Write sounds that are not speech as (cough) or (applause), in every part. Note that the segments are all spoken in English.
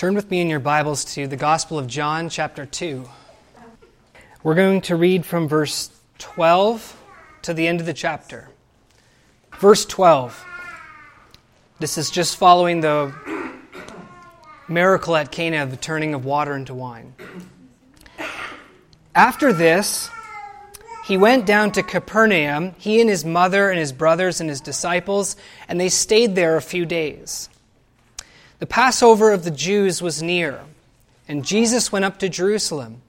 Turn with me in your Bibles to the Gospel of John, chapter 2. We're going to read from verse 12 to the end of the chapter. Verse 12. This is just following the miracle at Cana of the turning of water into wine. After this, he went down to Capernaum, he and his mother and his brothers and his disciples, and they stayed there a few days. The Passover of the Jews was near, and Jesus went up to Jerusalem.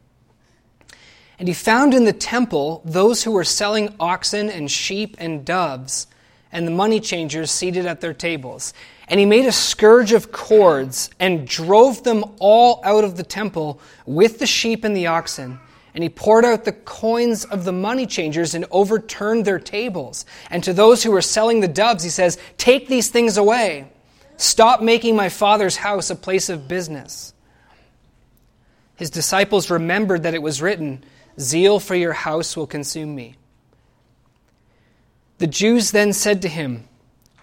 And he found in the temple those who were selling oxen and sheep and doves, and the money changers seated at their tables. And he made a scourge of cords and drove them all out of the temple with the sheep and the oxen. And he poured out the coins of the money changers and overturned their tables. And to those who were selling the doves, he says, Take these things away. Stop making my father's house a place of business. His disciples remembered that it was written, Zeal for your house will consume me. The Jews then said to him,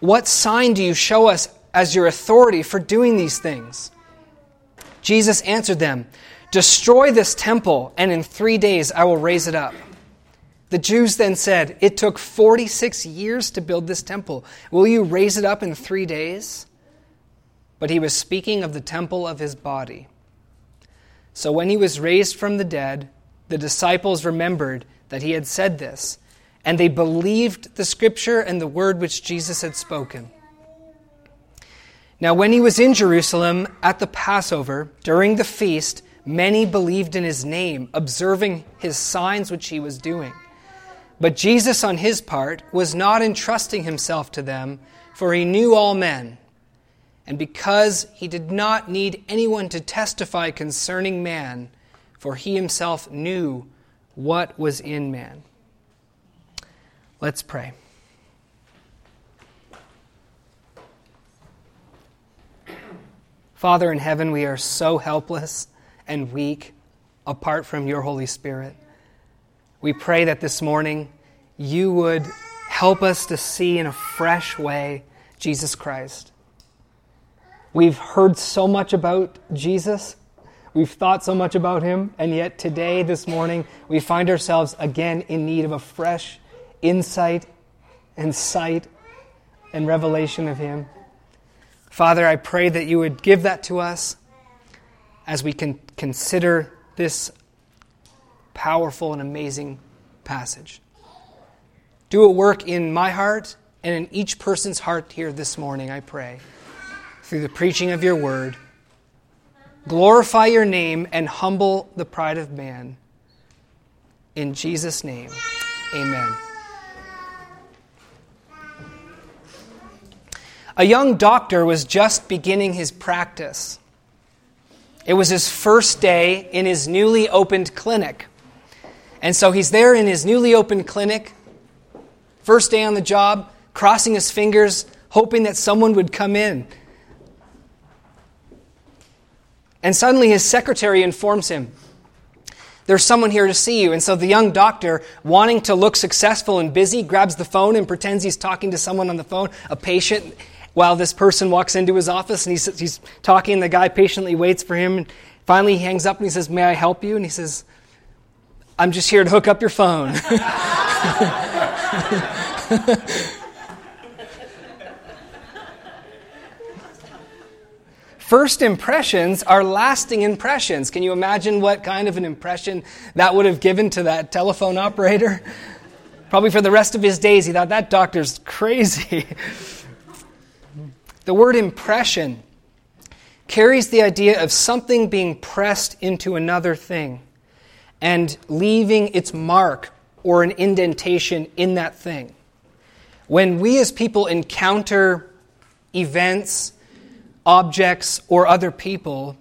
What sign do you show us as your authority for doing these things? Jesus answered them, Destroy this temple, and in three days I will raise it up. The Jews then said, It took 46 years to build this temple. Will you raise it up in three days? But he was speaking of the temple of his body. So when he was raised from the dead, the disciples remembered that he had said this, and they believed the scripture and the word which Jesus had spoken. Now, when he was in Jerusalem at the Passover, during the feast, many believed in his name, observing his signs which he was doing. But Jesus, on his part, was not entrusting himself to them, for he knew all men and because he did not need anyone to testify concerning man, for he himself knew what was in man. Let's pray. Father in heaven, we are so helpless and weak apart from your Holy Spirit. We pray that this morning you would help us to see in a fresh way Jesus Christ. We've heard so much about Jesus. We've thought so much about him, and yet today, this morning, we find ourselves again in need of a fresh insight and sight and revelation of him. Father, I pray that you would give that to us as we can consider this powerful and amazing passage. Do a work in my heart and in each person's heart here this morning, I pray through the preaching of your word. Glorify your name and humble the pride of man. In Jesus' name, amen. A young doctor was just beginning his practice. It was his first day in his newly opened clinic. And so he's there in his newly opened clinic, first day on the job, crossing his fingers, hoping that someone would come in and suddenly his secretary informs him there's someone here to see you. And so the young doctor, wanting to look successful and busy, grabs the phone and pretends he's talking to someone on the phone, a patient, while this person walks into his office and he's, he's talking. The guy patiently waits for him. And finally, he hangs up and he says, May I help you? And he says, I'm just here to hook up your phone. (laughs) (laughs) First impressions are lasting impressions. Can you imagine what kind of an impression that would have given to that telephone operator? Probably for the rest of his days, he thought, that doctor's crazy. (laughs) the word impression carries the idea of something being pressed into another thing and leaving its mark or an indentation in that thing. When we as people encounter events, objects, or other people,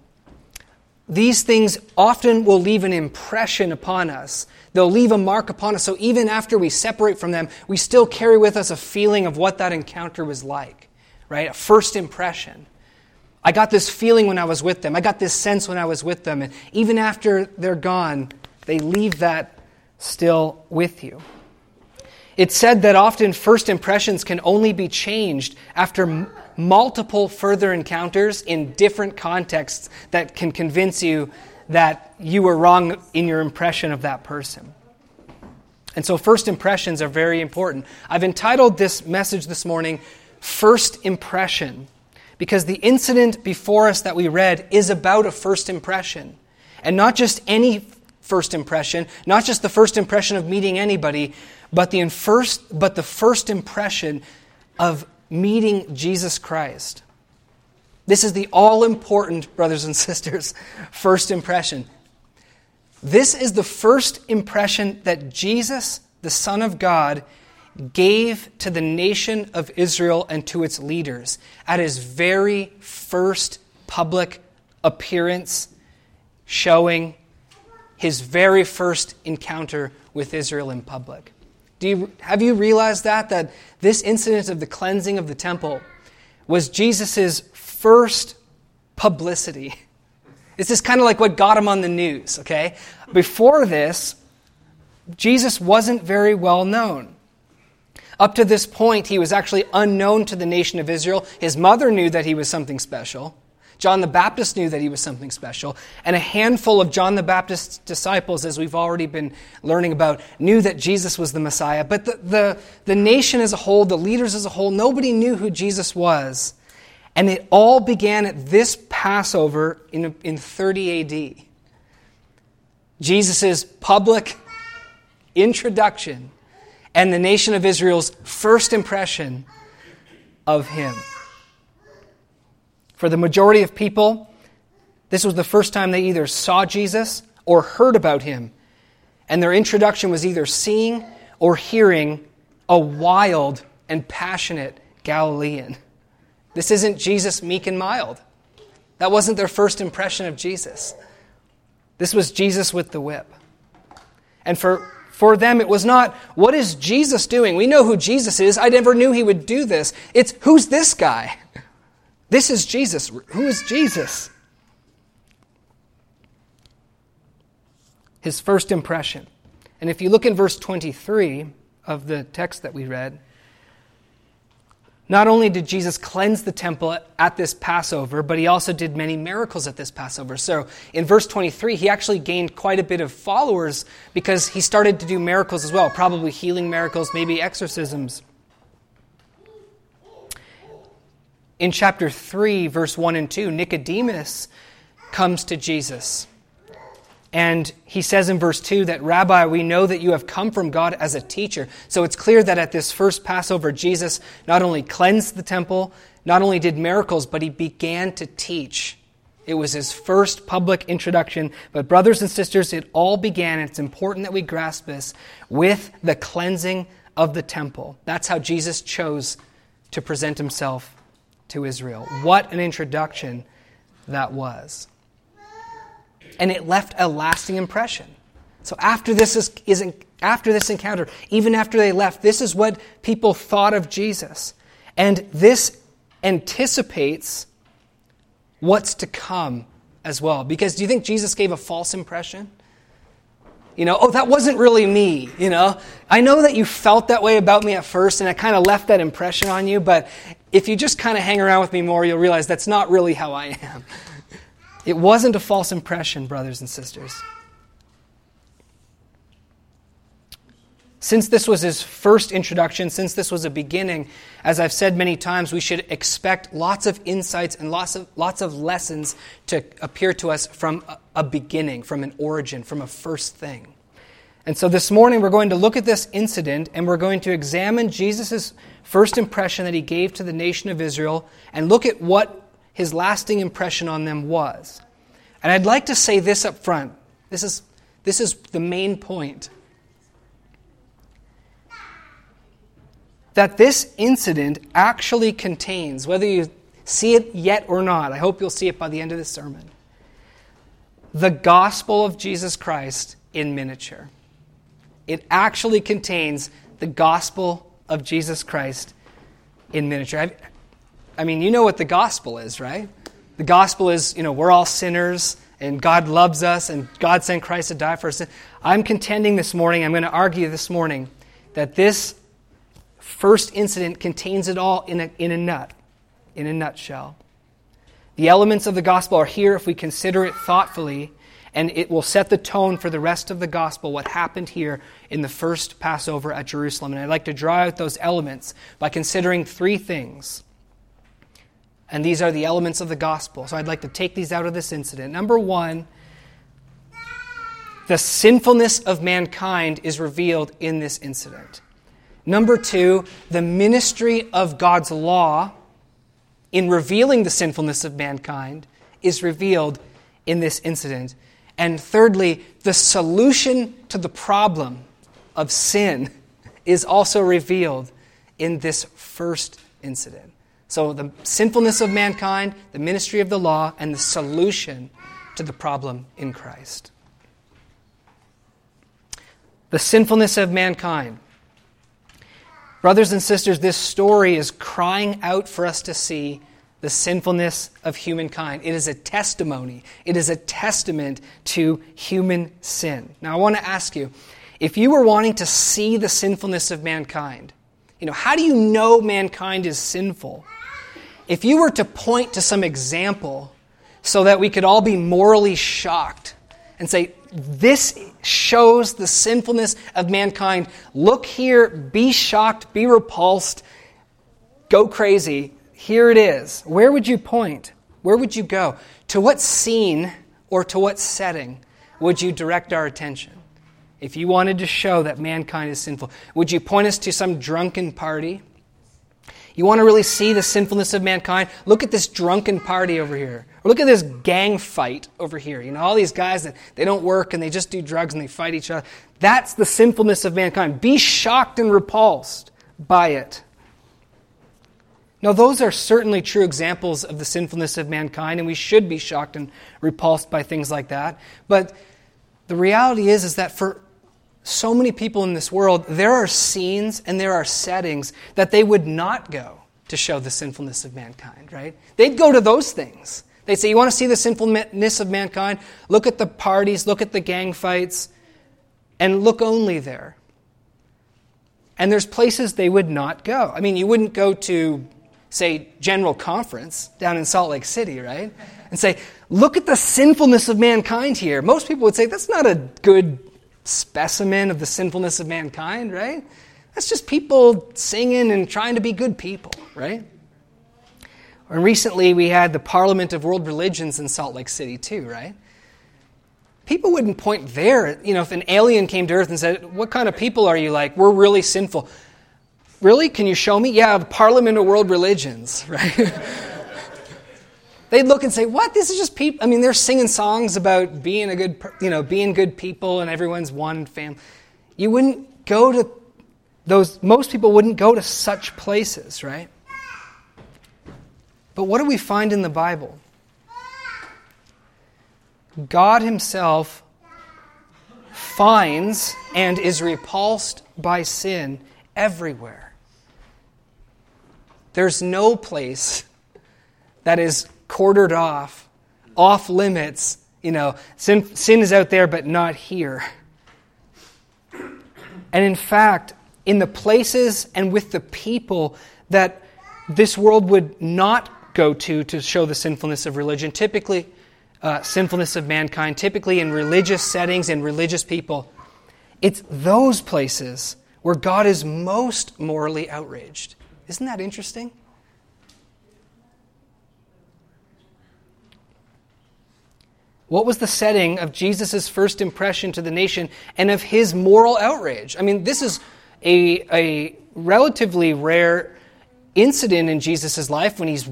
these things often will leave an impression upon us. They'll leave a mark upon us. So even after we separate from them, we still carry with us a feeling of what that encounter was like, right? A first impression. I got this feeling when I was with them. I got this sense when I was with them. And even after they're gone, they leave that still with you. It's said that often first impressions can only be changed after multiple further encounters in different contexts that can convince you that you were wrong in your impression of that person. And so, first impressions are very important. I've entitled this message this morning, First Impression, because the incident before us that we read is about a first impression. And not just any first impression, not just the first impression of meeting anybody, but the first, but the first impression of meeting Jesus Christ. This is the all important, brothers and sisters, (laughs) first impression. This is the first impression that Jesus, the Son of God, gave to the nation of Israel and to its leaders at his very first public appearance, showing his very first encounter with Israel in public. Do you, have you realized that? That this incident of the cleansing of the temple was Jesus' first publicity. (laughs) This is kind of like what got him on the news, okay? Before this, Jesus wasn't very well known. Up to this point, he was actually unknown to the nation of Israel. His mother knew that he was something special. John the Baptist knew that he was something special. And a handful of John the Baptist's disciples, as we've already been learning about, knew that Jesus was the Messiah. But the, the, the nation as a whole, the leaders as a whole, nobody knew who Jesus was. And it all began at this Passover in, in 30 AD. Jesus' public introduction and the nation of Israel's first impression of him. For the majority of people, this was the first time they either saw Jesus or heard about him. And their introduction was either seeing or hearing a wild and passionate Galilean. This isn't Jesus meek and mild. That wasn't their first impression of Jesus. This was Jesus with the whip. And for, for them, it was not, what is Jesus doing? We know who Jesus is. I never knew he would do this. It's, who's this guy? This is Jesus. Who is Jesus? His first impression. And if you look in verse 23 of the text that we read, not only did Jesus cleanse the temple at this Passover, but he also did many miracles at this Passover. So in verse 23, he actually gained quite a bit of followers because he started to do miracles as well, probably healing miracles, maybe exorcisms. In chapter 3, verse 1 and 2, Nicodemus comes to Jesus. And he says in verse 2 that, Rabbi, we know that you have come from God as a teacher. So it's clear that at this first Passover, Jesus not only cleansed the temple, not only did miracles, but he began to teach. It was his first public introduction. But, brothers and sisters, it all began, and it's important that we grasp this, with the cleansing of the temple. That's how Jesus chose to present himself to Israel. What an introduction that was. And it left a lasting impression. So after this is, is after this encounter, even after they left, this is what people thought of Jesus. And this anticipates what's to come as well. Because do you think Jesus gave a false impression? You know, oh, that wasn't really me. You know, I know that you felt that way about me at first, and I kind of left that impression on you, but if you just kind of hang around with me more, you'll realize that's not really how I am. It wasn't a false impression, brothers and sisters. Since this was his first introduction, since this was a beginning, as I've said many times, we should expect lots of insights and lots of, lots of lessons to appear to us from a, a beginning, from an origin, from a first thing. And so this morning we're going to look at this incident and we're going to examine Jesus' first impression that he gave to the nation of Israel and look at what his lasting impression on them was. And I'd like to say this up front. This is, this is the main point. that this incident actually contains, whether you see it yet or not, I hope you'll see it by the end of this sermon, the gospel of Jesus Christ in miniature. It actually contains the gospel of Jesus Christ in miniature. I mean, you know what the gospel is, right? The gospel is, you know, we're all sinners and God loves us and God sent Christ to die for us. I'm contending this morning, I'm going to argue this morning, that this first incident contains it all in a, in a nut. in a nutshell. The elements of the gospel are here if we consider it thoughtfully, and it will set the tone for the rest of the gospel, what happened here in the first Passover at Jerusalem. And I'd like to draw out those elements by considering three things. And these are the elements of the gospel. So I'd like to take these out of this incident. Number one, the sinfulness of mankind is revealed in this incident. Number two, the ministry of God's law in revealing the sinfulness of mankind is revealed in this incident. And thirdly, the solution to the problem of sin (laughs) is also revealed in this first incident. So, the sinfulness of mankind, the ministry of the law, and the solution to the problem in Christ. The sinfulness of mankind. Brothers and sisters, this story is crying out for us to see the sinfulness of humankind. It is a testimony, it is a testament to human sin. Now, I want to ask you if you were wanting to see the sinfulness of mankind, you know, how do you know mankind is sinful? If you were to point to some example so that we could all be morally shocked and say, this shows the sinfulness of mankind. Look here, be shocked, be repulsed, go crazy. Here it is. Where would you point? Where would you go? To what scene or to what setting would you direct our attention? If you wanted to show that mankind is sinful, would you point us to some drunken party? You want to really see the sinfulness of mankind? Look at this drunken party over here. Or look at this gang fight over here. You know, all these guys that they don't work and they just do drugs and they fight each other. That's the sinfulness of mankind. Be shocked and repulsed by it. Now, those are certainly true examples of the sinfulness of mankind, and we should be shocked and repulsed by things like that. But the reality is, is that for so many people in this world, there are scenes and there are settings that they would not go to show the sinfulness of mankind, right? They'd go to those things. They'd say, You want to see the sinfulness of mankind? Look at the parties, look at the gang fights, and look only there. And there's places they would not go. I mean, you wouldn't go to, say, General Conference down in Salt Lake City, right? And say, Look at the sinfulness of mankind here. Most people would say, That's not a good specimen of the sinfulness of mankind, right? That's just people singing and trying to be good people, right? And recently we had the Parliament of World Religions in Salt Lake City, too, right? People wouldn't point there. You know, if an alien came to Earth and said, What kind of people are you like? We're really sinful. Really? Can you show me? Yeah, Parliament of World Religions, (laughs) right? they'd look and say, "What? This is just people." I mean, they're singing songs about being a good, you know, being good people, and everyone's one family. You wouldn't go to those. Most people wouldn't go to such places, right? But what do we find in the Bible? God Himself finds and is repulsed by sin everywhere. There's no place that is quartered off, off limits. You know, sin, sin is out there, but not here. And in fact, in the places and with the people that this world would not go to to show the sinfulness of religion, typically, uh, sinfulness of mankind, typically in religious settings and religious people, it's those places where God is most morally outraged. Isn't that interesting? What was the setting of Jesus' first impression to the nation and of his moral outrage? I mean, this is a, a relatively rare incident in Jesus' life when he's,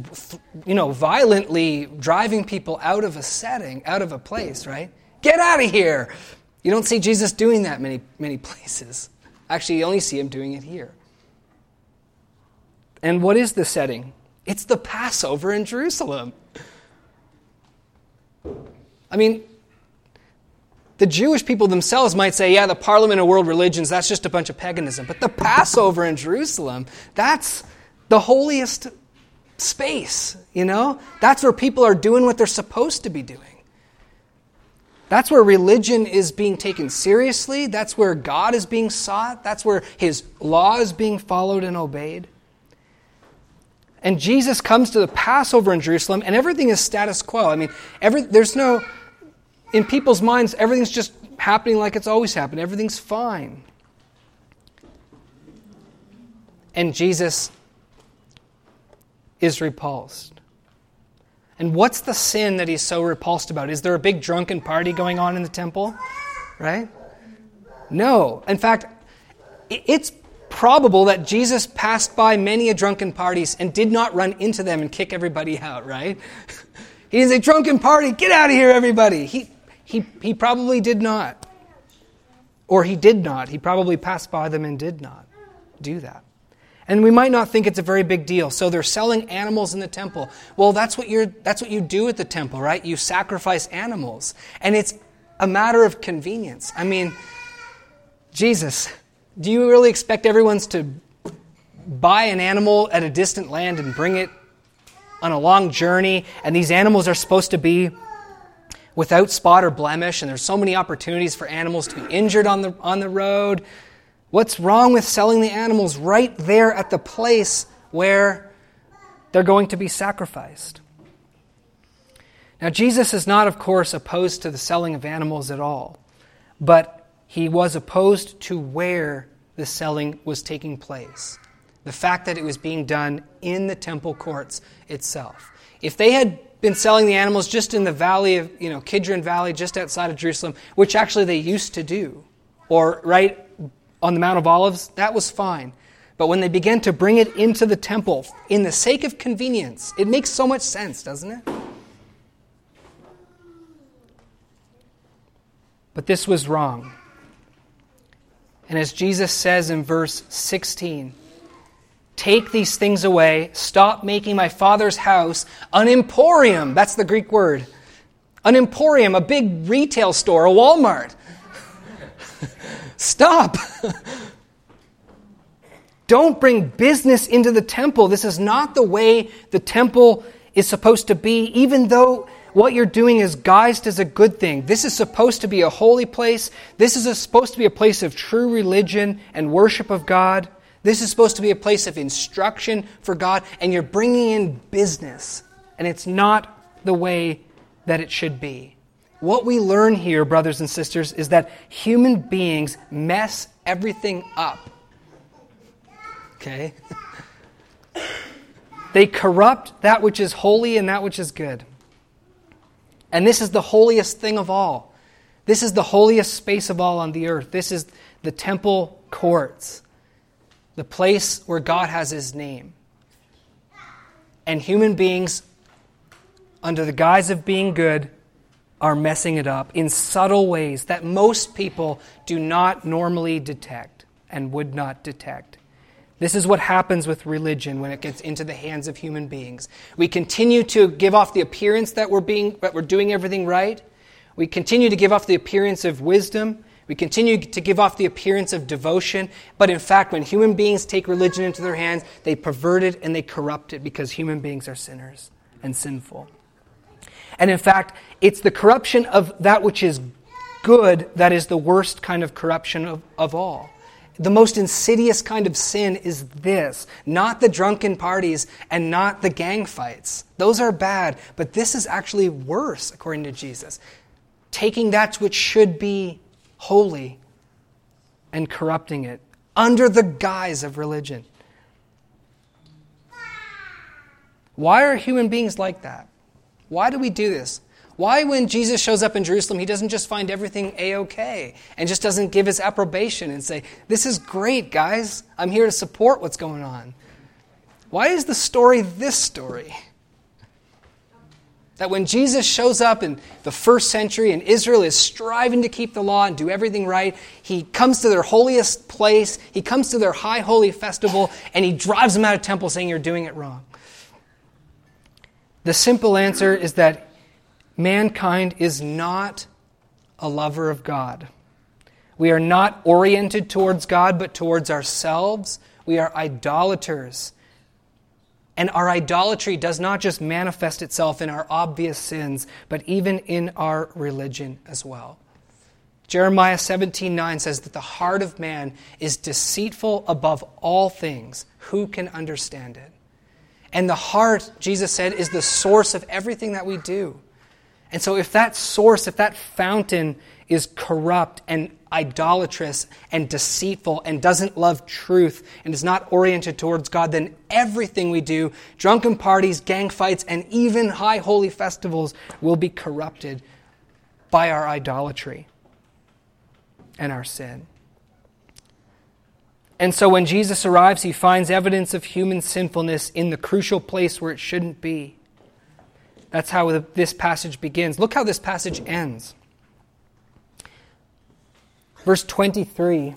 you know, violently driving people out of a setting, out of a place, right? Get out of here! You don't see Jesus doing that many, many (laughs) places. Actually, you only see him doing it here. And what is the setting? It's the Passover in Jerusalem. I mean, the Jewish people themselves might say, yeah, the Parliament of World Religions, that's just a bunch of paganism. But the Passover in Jerusalem, that's the holiest space, you know? That's where people are doing what they're supposed to be doing. That's where religion is being taken seriously. That's where God is being sought. That's where His law is being followed and obeyed. And Jesus comes to the Passover in Jerusalem, and everything is status quo. I mean, every, there's no, in people's minds, everything's just happening like it's always happened. Everything's fine. And Jesus is repulsed. And what's the sin that he's so repulsed about? Is there a big drunken party going on in the temple? Right? No. In fact, it's probable that Jesus passed by many a drunken parties and did not run into them and kick everybody out, right? (laughs) He is a drunken party, get out of here, everybody. He, he, he probably did not. Or he did not. He probably passed by them and did not do that. And we might not think it's a very big deal. So they're selling animals in the temple. Well, that's what, you're, that's what you do at the temple, right? You sacrifice animals. And it's a matter of convenience. I mean, Jesus, do you really expect everyone's to buy an animal at a distant land and bring it on a long journey? And these animals are supposed to be without spot or blemish, and there's so many opportunities for animals to be injured on the, on the road. What's wrong with selling the animals right there at the place where they're going to be sacrificed? Now, Jesus is not, of course, opposed to the selling of animals at all, but he was opposed to where the selling was taking place. The fact that it was being done in the temple courts itself. If they had been selling the animals just in the valley of, you know, Kidron Valley, just outside of Jerusalem, which actually they used to do, or right on the Mount of Olives, that was fine. But when they began to bring it into the temple in the sake of convenience, it makes so much sense, doesn't it? But this was wrong. And as Jesus says in verse 16, take these things away, stop making my father's house an emporium. That's the Greek word. An emporium, a big retail store, a Walmart. (laughs) Stop. (laughs) Don't bring business into the temple. This is not the way the temple is supposed to be, even though what you're doing is guised as a good thing. This is supposed to be a holy place. This is supposed to be a place of true religion and worship of God. This is supposed to be a place of instruction for God, and you're bringing in business, and it's not the way that it should be. What we learn here, brothers and sisters, is that human beings mess everything up. Okay? (laughs) they corrupt that which is holy and that which is good. And this is the holiest thing of all. This is the holiest space of all on the earth. This is the temple courts, the place where God has his name. And human beings, under the guise of being good, are messing it up in subtle ways that most people do not normally detect and would not detect. This is what happens with religion when it gets into the hands of human beings. We continue to give off the appearance that we're, being, that we're doing everything right. We continue to give off the appearance of wisdom. We continue to give off the appearance of devotion. But in fact, when human beings take religion into their hands, they pervert it and they corrupt it because human beings are sinners and sinful. And in fact, it's the corruption of that which is good that is the worst kind of corruption of, of all. The most insidious kind of sin is this not the drunken parties and not the gang fights. Those are bad, but this is actually worse, according to Jesus. Taking that which should be holy and corrupting it under the guise of religion. Why are human beings like that? Why do we do this? Why, when Jesus shows up in Jerusalem, he doesn't just find everything A OK and just doesn't give his approbation and say, This is great, guys. I'm here to support what's going on. Why is the story this story? That when Jesus shows up in the first century and Israel is striving to keep the law and do everything right, he comes to their holiest place, he comes to their high holy festival, and he drives them out of temple saying, You're doing it wrong. The simple answer is that mankind is not a lover of God. We are not oriented towards God, but towards ourselves. We are idolaters. And our idolatry does not just manifest itself in our obvious sins, but even in our religion as well. Jeremiah 17:9 says that the heart of man is deceitful above all things. Who can understand it? And the heart, Jesus said, is the source of everything that we do. And so, if that source, if that fountain is corrupt and idolatrous and deceitful and doesn't love truth and is not oriented towards God, then everything we do, drunken parties, gang fights, and even high holy festivals, will be corrupted by our idolatry and our sin. And so when Jesus arrives, he finds evidence of human sinfulness in the crucial place where it shouldn't be. That's how this passage begins. Look how this passage ends. Verse 23.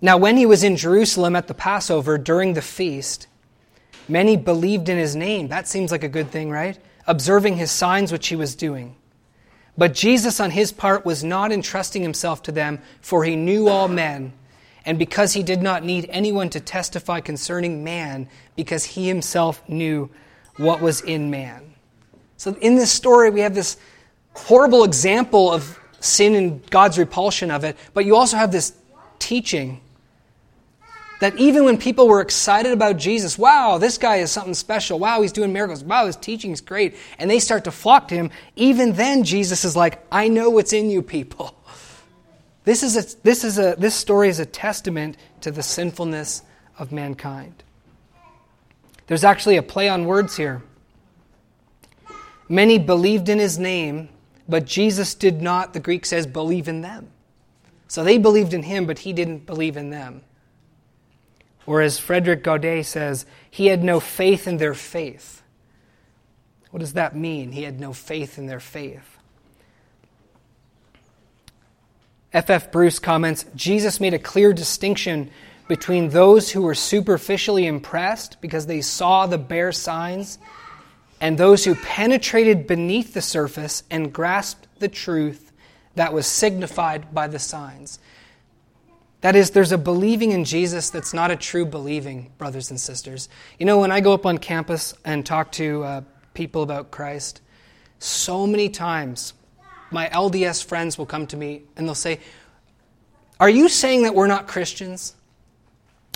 Now, when he was in Jerusalem at the Passover during the feast, many believed in his name. That seems like a good thing, right? Observing his signs which he was doing. But Jesus, on his part, was not entrusting himself to them, for he knew all men, and because he did not need anyone to testify concerning man, because he himself knew what was in man. So, in this story, we have this horrible example of sin and God's repulsion of it, but you also have this teaching that even when people were excited about Jesus, wow, this guy is something special. Wow, he's doing miracles. Wow, his teaching is great. And they start to flock to him. Even then, Jesus is like, I know what's in you people. This, is a, this, is a, this story is a testament to the sinfulness of mankind. There's actually a play on words here. Many believed in his name, but Jesus did not, the Greek says, believe in them. So they believed in him, but he didn't believe in them. Or as Frederick Godet says, he had no faith in their faith. What does that mean? He had no faith in their faith. F. F. Bruce comments Jesus made a clear distinction between those who were superficially impressed because they saw the bare signs and those who penetrated beneath the surface and grasped the truth that was signified by the signs. That is, there's a believing in Jesus that's not a true believing, brothers and sisters. You know, when I go up on campus and talk to uh, people about Christ, so many times my LDS friends will come to me and they'll say, Are you saying that we're not Christians?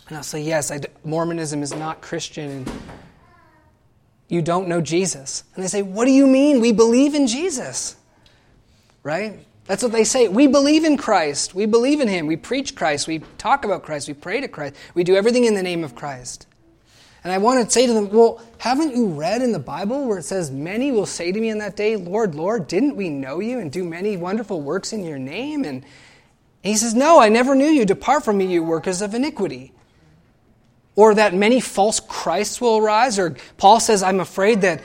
And I'll say, Yes, Mormonism is not Christian, and you don't know Jesus. And they say, What do you mean? We believe in Jesus. Right? That's what they say. We believe in Christ. We believe in Him. We preach Christ. We talk about Christ. We pray to Christ. We do everything in the name of Christ. And I want to say to them, well, haven't you read in the Bible where it says, Many will say to me in that day, Lord, Lord, didn't we know you and do many wonderful works in your name? And he says, No, I never knew you. Depart from me, you workers of iniquity. Or that many false Christs will arise. Or Paul says, I'm afraid that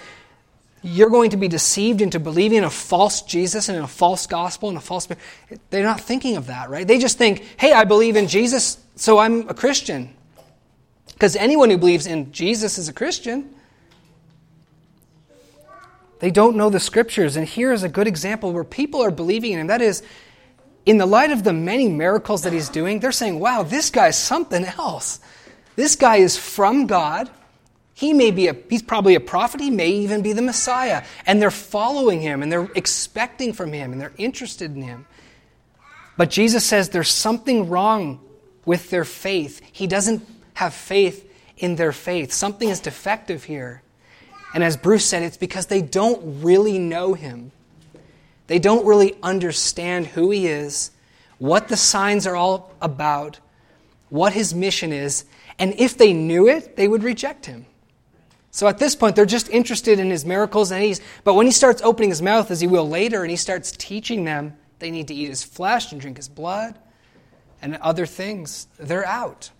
you're going to be deceived into believing in a false Jesus and a false gospel and a false. They're not thinking of that, right? They just think, hey, I believe in Jesus, so I'm a Christian. Because anyone who believes in Jesus is a Christian. They don't know the scriptures. And here is a good example where people are believing in him. That is, in the light of the many miracles that he's doing, they're saying, wow, this guy's something else. This guy is from God. He may be a, he's probably a prophet. He may even be the Messiah. And they're following him and they're expecting from him and they're interested in him. But Jesus says there's something wrong with their faith. He doesn't have faith in their faith. Something is defective here. And as Bruce said, it's because they don't really know him. They don't really understand who he is, what the signs are all about, what his mission is, and if they knew it, they would reject him. So at this point, they're just interested in his miracles. And he's, but when he starts opening his mouth, as he will later, and he starts teaching them they need to eat his flesh and drink his blood and other things, they're out.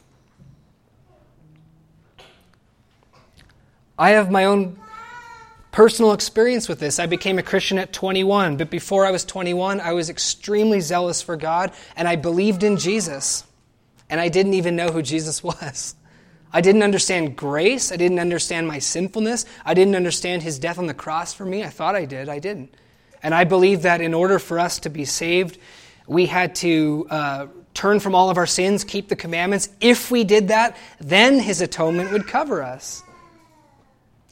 I have my own personal experience with this. I became a Christian at 21, but before I was 21, I was extremely zealous for God and I believed in Jesus. And I didn't even know who Jesus (laughs) was. I didn't understand grace. I didn't understand my sinfulness. I didn't understand his death on the cross for me. I thought I did. I didn't. And I believe that in order for us to be saved, we had to uh, turn from all of our sins, keep the commandments. If we did that, then his atonement would cover us.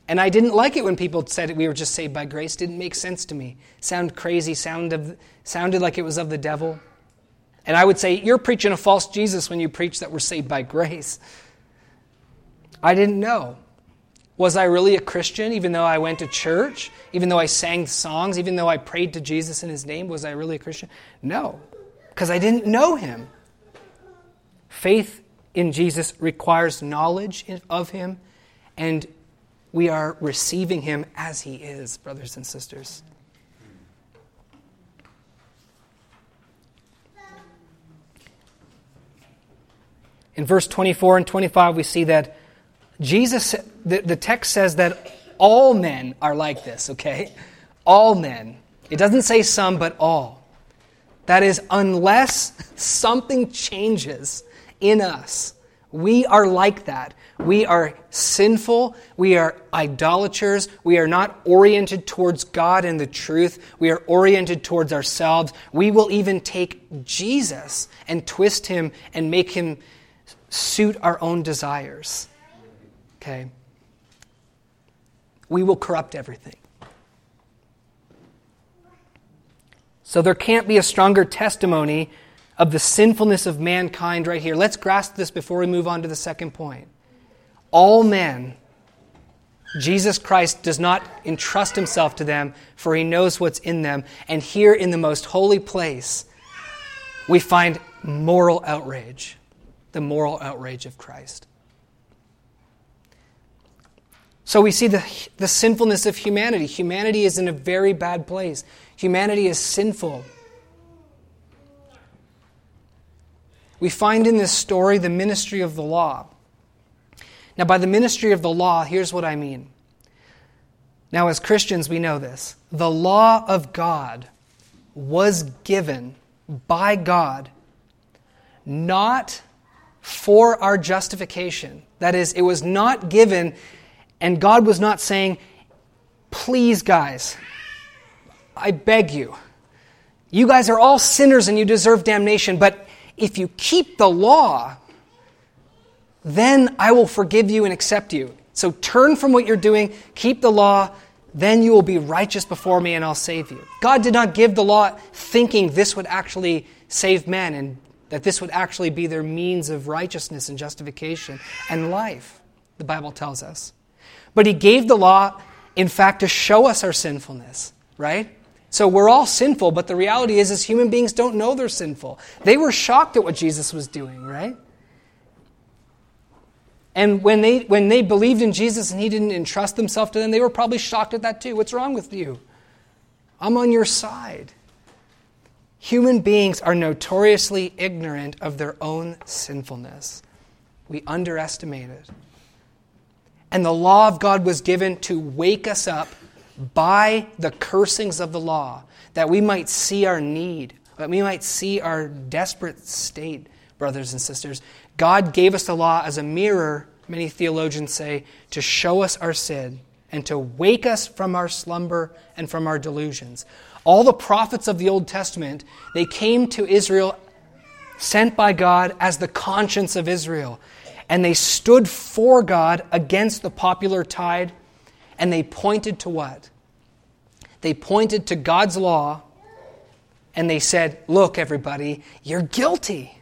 And I didn't like it when people said we were just saved by grace. Didn't make sense to me. Sound crazy, sounded, sounded like it was of the devil. And I would say, You're preaching a false Jesus when you preach that we're saved by grace. I didn't know. Was I really a Christian even though I went to church? Even though I sang songs? Even though I prayed to Jesus in his name? Was I really a Christian? No, because I didn't know him. Faith in Jesus requires knowledge of him, and we are receiving him as he is, brothers and sisters. In verse 24 and 25, we see that Jesus, the, the text says that all men are like this, okay? All men. It doesn't say some, but all. That is, unless (laughs) something changes in us, we are like that. We are sinful. We are idolaters. We are not oriented towards God and the truth. We are oriented towards ourselves. We will even take Jesus and twist him and make him suit our own desires. Okay? We will corrupt everything. So there can't be a stronger testimony of the sinfulness of mankind right here. Let's grasp this before we move on to the second point. All men, Jesus Christ does not entrust himself to them, for he knows what's in them. And here in the most holy place, we find moral outrage, the moral outrage of Christ. So we see the, the sinfulness of humanity. Humanity is in a very bad place. Humanity is sinful. We find in this story the ministry of the law. Now, by the ministry of the law, here's what I mean. Now, as Christians, we know this. The law of God was given by God not for our justification. That is, it was not given and God was not saying, Please, guys, I beg you. You guys are all sinners and you deserve damnation, but if you keep the law, then I will forgive you and accept you. So turn from what you're doing, keep the law, then you will be righteous before me and I'll save you. God did not give the law thinking this would actually save men and that this would actually be their means of righteousness and justification and life, the Bible tells us. But he gave the law, in fact, to show us our sinfulness, right? So we're all sinful, but the reality is, as human beings don't know they're sinful. They were shocked at what Jesus was doing, right? And when they, when they believed in Jesus and he didn't entrust himself to them, they were probably shocked at that too. What's wrong with you? I'm on your side. Human beings are notoriously ignorant of their own sinfulness. We underestimate it. And the law of God was given to wake us up by the cursings of the law, that we might see our need, that we might see our desperate state, brothers and sisters. God gave us the law as a mirror, many theologians say, to show us our sin and to wake us from our slumber and from our delusions. All the prophets of the Old Testament, they came to Israel sent by God as the conscience of Israel and they stood for God against the popular tide, and they pointed to what? They pointed to God's law, and they said, Look, everybody, you're guilty.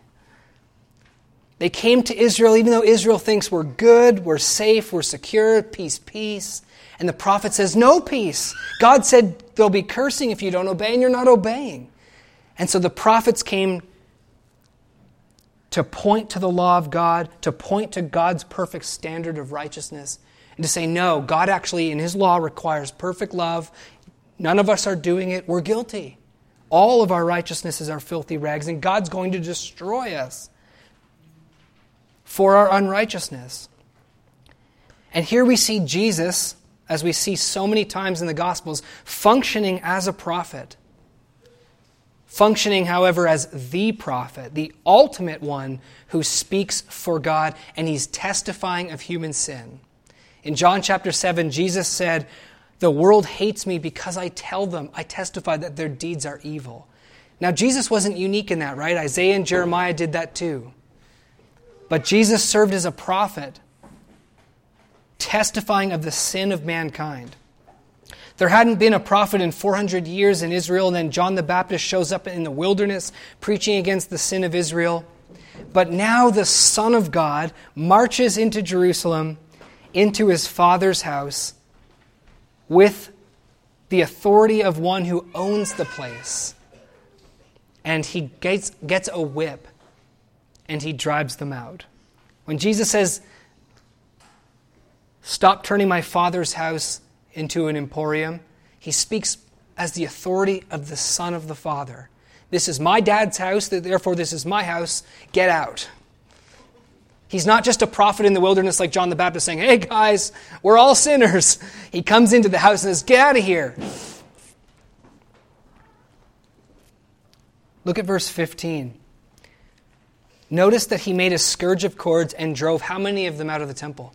They came to Israel, even though Israel thinks we're good, we're safe, we're secure, peace, peace. And the prophet says, No peace. God said there'll be cursing if you don't obey, and you're not obeying. And so the prophets came to point to the law of God, to point to God's perfect standard of righteousness, and to say, no, God actually, in His law, requires perfect love. None of us are doing it. We're guilty. All of our righteousness is our filthy rags, and God's going to destroy us for our unrighteousness. And here we see Jesus, as we see so many times in the Gospels, functioning as a prophet functioning, however, as the prophet, the ultimate one who speaks for God, and he's testifying of human sin. In John chapter 7, Jesus said, The world hates me because I tell them, I testify that their deeds are evil. Now, Jesus wasn't unique in that, right? Isaiah and Jeremiah did that too. But Jesus served as a prophet, testifying of the sin of mankind. There hadn't been a prophet in 400 years in Israel, and then John the Baptist shows up in the wilderness preaching against the sin of Israel. But now the Son of God marches into Jerusalem into his father's house with the authority of one who owns the place. And he gets, gets a whip and he drives them out. When Jesus says, Stop turning my father's house into an emporium, he speaks as the authority of the Son of the Father. This is my dad's house, therefore, this is my house. Get out. He's not just a prophet in the wilderness like John the Baptist saying, Hey guys, we're all sinners. (laughs) He comes into the house and says, Get out of here. Look at verse 15. Notice that he made a scourge of cords and drove how many of them out of the temple?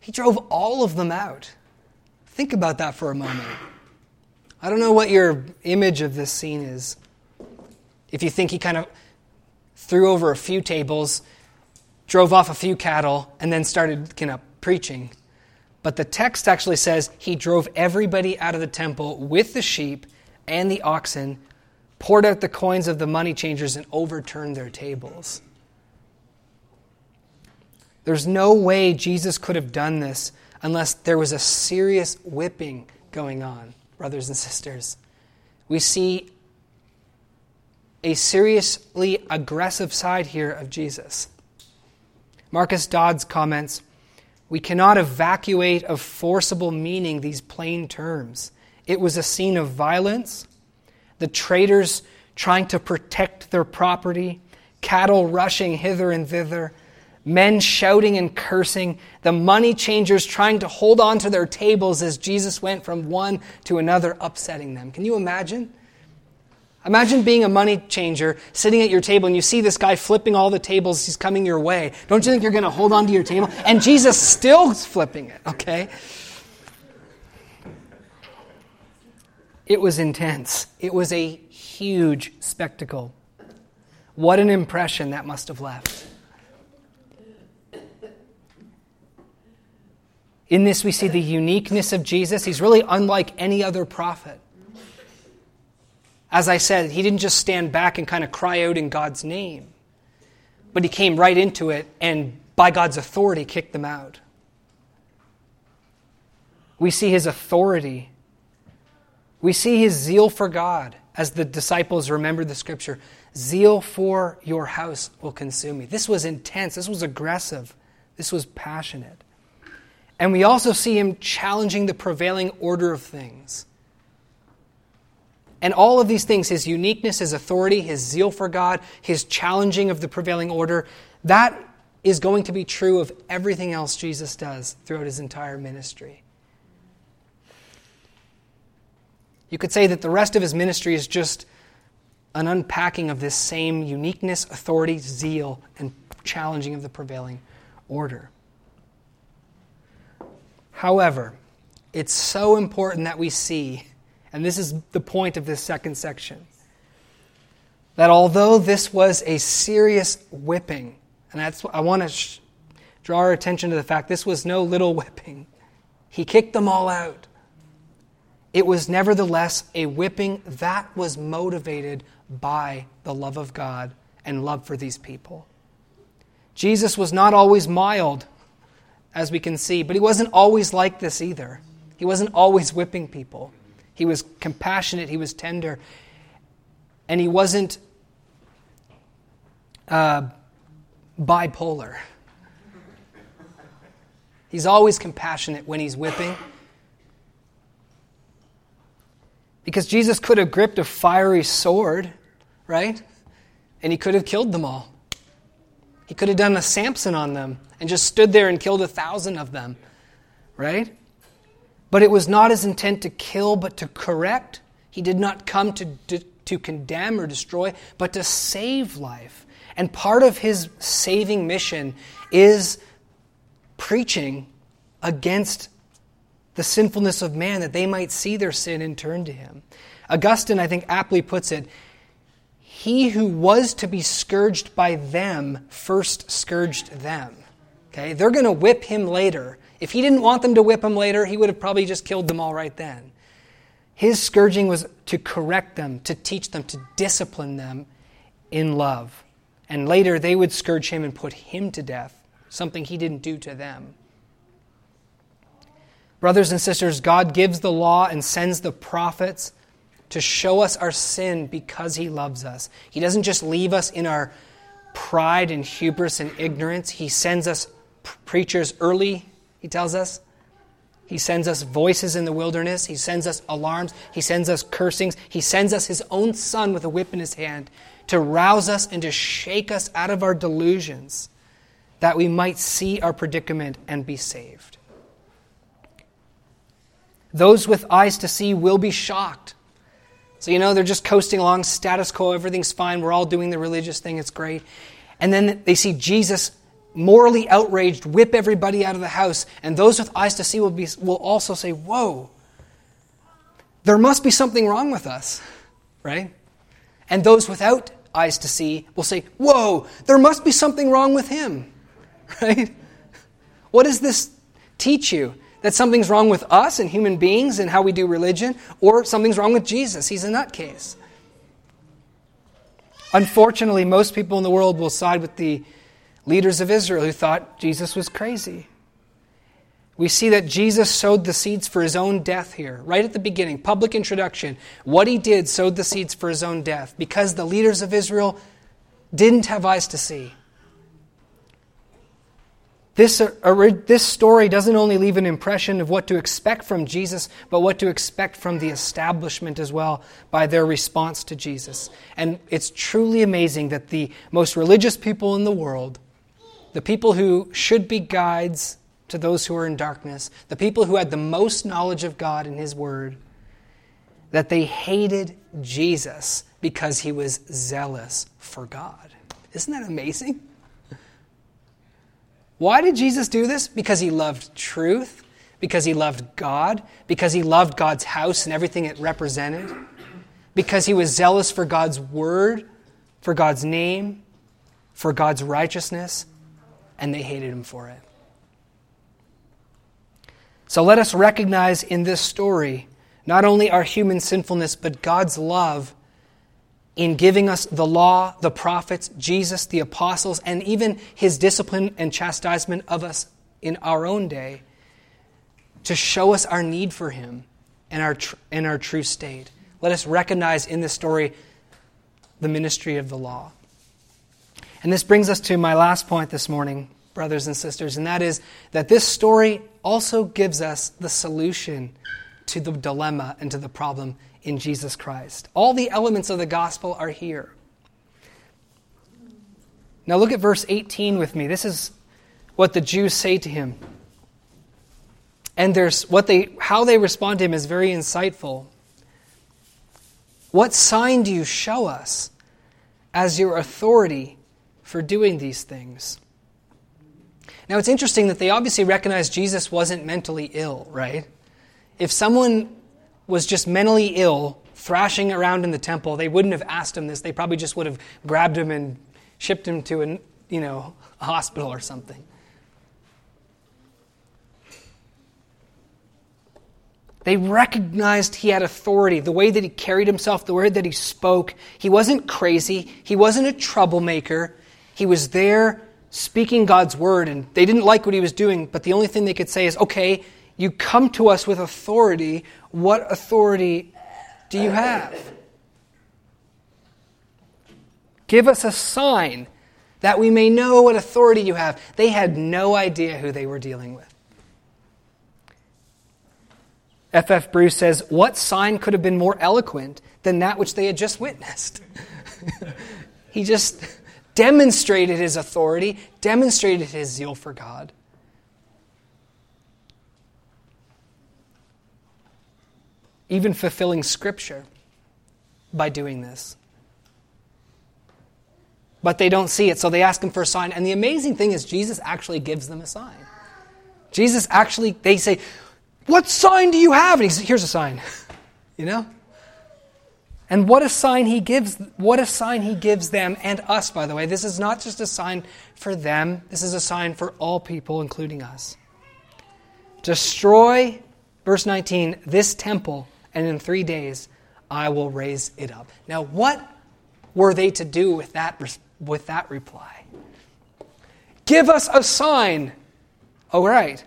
He drove all of them out. Think about that for a moment. I don't know what your image of this scene is. If you think he kind of threw over a few tables, drove off a few cattle, and then started of preaching. But the text actually says he drove everybody out of the temple with the sheep and the oxen, poured out the coins of the money changers, and overturned their tables. There's no way Jesus could have done this unless there was a serious whipping going on, brothers and sisters. We see a seriously aggressive side here of Jesus. Marcus Dods comments We cannot evacuate of forcible meaning these plain terms. It was a scene of violence, the traders trying to protect their property, cattle rushing hither and thither, men shouting and cursing, the money changers trying to hold on to their tables as Jesus went from one to another, upsetting them. Can you imagine? Imagine being a money changer, sitting at your table, and you see this guy flipping all the tables, he's coming your way. Don't you think you're going to hold on to your table? And Jesus still flipping it, okay? It was intense. It was a huge spectacle. What an impression that must have left. In this, we see the uniqueness of Jesus. He's really unlike any other prophet. As I said, he didn't just stand back and kind of cry out in God's name, but he came right into it and, by God's authority, kicked them out. We see his authority. We see his zeal for God as the disciples remembered the scripture zeal for your house will consume me. This was intense. This was aggressive. This was passionate. And we also see him challenging the prevailing order of things. And all of these things, his uniqueness, his authority, his zeal for God, his challenging of the prevailing order, that is going to be true of everything else Jesus does throughout his entire ministry. You could say that the rest of his ministry is just an unpacking of this same uniqueness, authority, zeal, and challenging of the prevailing order. However, it's so important that we see, and this is the point of this second section, that although this was a serious whipping, and that's I want to sh- draw our attention to the fact this was no little whipping. He kicked them all out. It was nevertheless a whipping that was motivated by the love of God and love for these people. Jesus was not always mild as we can see. But he wasn't always like this either. He wasn't always whipping people. He was compassionate, he was tender, and he wasn't uh, bipolar. He's always compassionate when he's whipping. Because Jesus could have gripped a fiery sword, right? And he could have killed them all. He could have done a Samson on them and just stood there and killed a thousand of them, right? But it was not his intent to kill, but to correct. He did not come to, to, to condemn or destroy, but to save life. And part of his saving mission is preaching against the sinfulness of man that they might see their sin and turn to him. Augustine, I think, aptly puts it he who was to be scourged by them first scourged them. Okay? They're going to whip him later. If he didn't want them to whip him later, he would have probably just killed them all right then. His scourging was to correct them, to teach them, to discipline them in love. And later they would scourge him and put him to death something he didn't do to them. Brothers and sisters, God gives the law and sends the prophets to show us our sin because he loves us. He doesn't just leave us in our pride and hubris and ignorance. He sends us preachers early, he tells us. He sends us voices in the wilderness. He sends us alarms. He sends us cursings. He sends us his own son with a whip in his hand to rouse us and to shake us out of our delusions that we might see our predicament and be saved. Those with eyes to see will be shocked. So, you know, they're just coasting along, status quo, everything's fine, we're all doing the religious thing, it's great. And then they see Jesus morally outraged, whip everybody out of the house, and those with eyes to see will, be, will also say, Whoa, there must be something wrong with us, right? And those without eyes to see will say, Whoa, there must be something wrong with him, (laughs) right? What does this teach you? That something's wrong with us and human beings and how we do religion, or something's wrong with Jesus. He's a nutcase. Unfortunately, most people in the world will side with the leaders of Israel who thought Jesus was crazy. We see that Jesus sowed the seeds for his own death here, right at the beginning, public introduction. What he did sowed the seeds for his own death because the leaders of Israel didn't have eyes to see. This, uh, this story doesn't only leave an impression of what to expect from Jesus, but what to expect from the establishment as well by their response to Jesus. And it's truly amazing that the most religious people in the world, the people who should be guides to those who are in darkness, the people who had the most knowledge of God and His Word, that they hated Jesus because he was zealous for God. Isn't that amazing? Why did Jesus do this? Because he loved truth, because he loved God, because he loved God's house and everything it represented, because he was zealous for God's word, for God's name, for God's righteousness, and they hated him for it. So let us recognize in this story not only our human sinfulness, but God's love in giving us the law, the prophets, Jesus, the apostles, and even his discipline and chastisement of us in our own day to show us our need for him and our, tr- and our true state. Let us recognize in this story the ministry of the law. And this brings us to my last point this morning, brothers and sisters, and that is that this story also gives us the solution to the dilemma and to the problem in Jesus Christ. All the elements of the gospel are here. Now look at verse 18 with me. This is what the Jews say to him. And there's what they how they respond to him is very insightful. What sign do you show us as your authority for doing these things? Now it's interesting that they obviously recognize Jesus wasn't mentally ill, right? If someone was just mentally ill, thrashing around in the temple, they wouldn't have asked him this. They probably just would have grabbed him and shipped him to a, you know, a hospital or something. They recognized he had authority, the way that he carried himself, the way that he spoke. He wasn't crazy. He wasn't a troublemaker. He was there speaking God's word, and they didn't like what he was doing, but the only thing they could say is, okay, you come to us with authority. What authority do you have? Give us a sign that we may know what authority you have. They had no idea who they were dealing with. F. F. Bruce says, What sign could have been more eloquent than that which they had just witnessed? (laughs) he just demonstrated his authority, demonstrated his zeal for God. Even fulfilling Scripture by doing this. But they don't see it, so they ask him for a sign. And the amazing thing is, Jesus actually gives them a sign. Jesus actually, they say, What sign do you have? And he says, Here's a sign. (laughs) you know? And what a sign he gives, what a sign he gives them and us, by the way. This is not just a sign for them, this is a sign for all people, including us. Destroy, verse 19, this temple and in three days I will raise it up. Now, what were they to do with that, with that reply? Give us a sign. All right.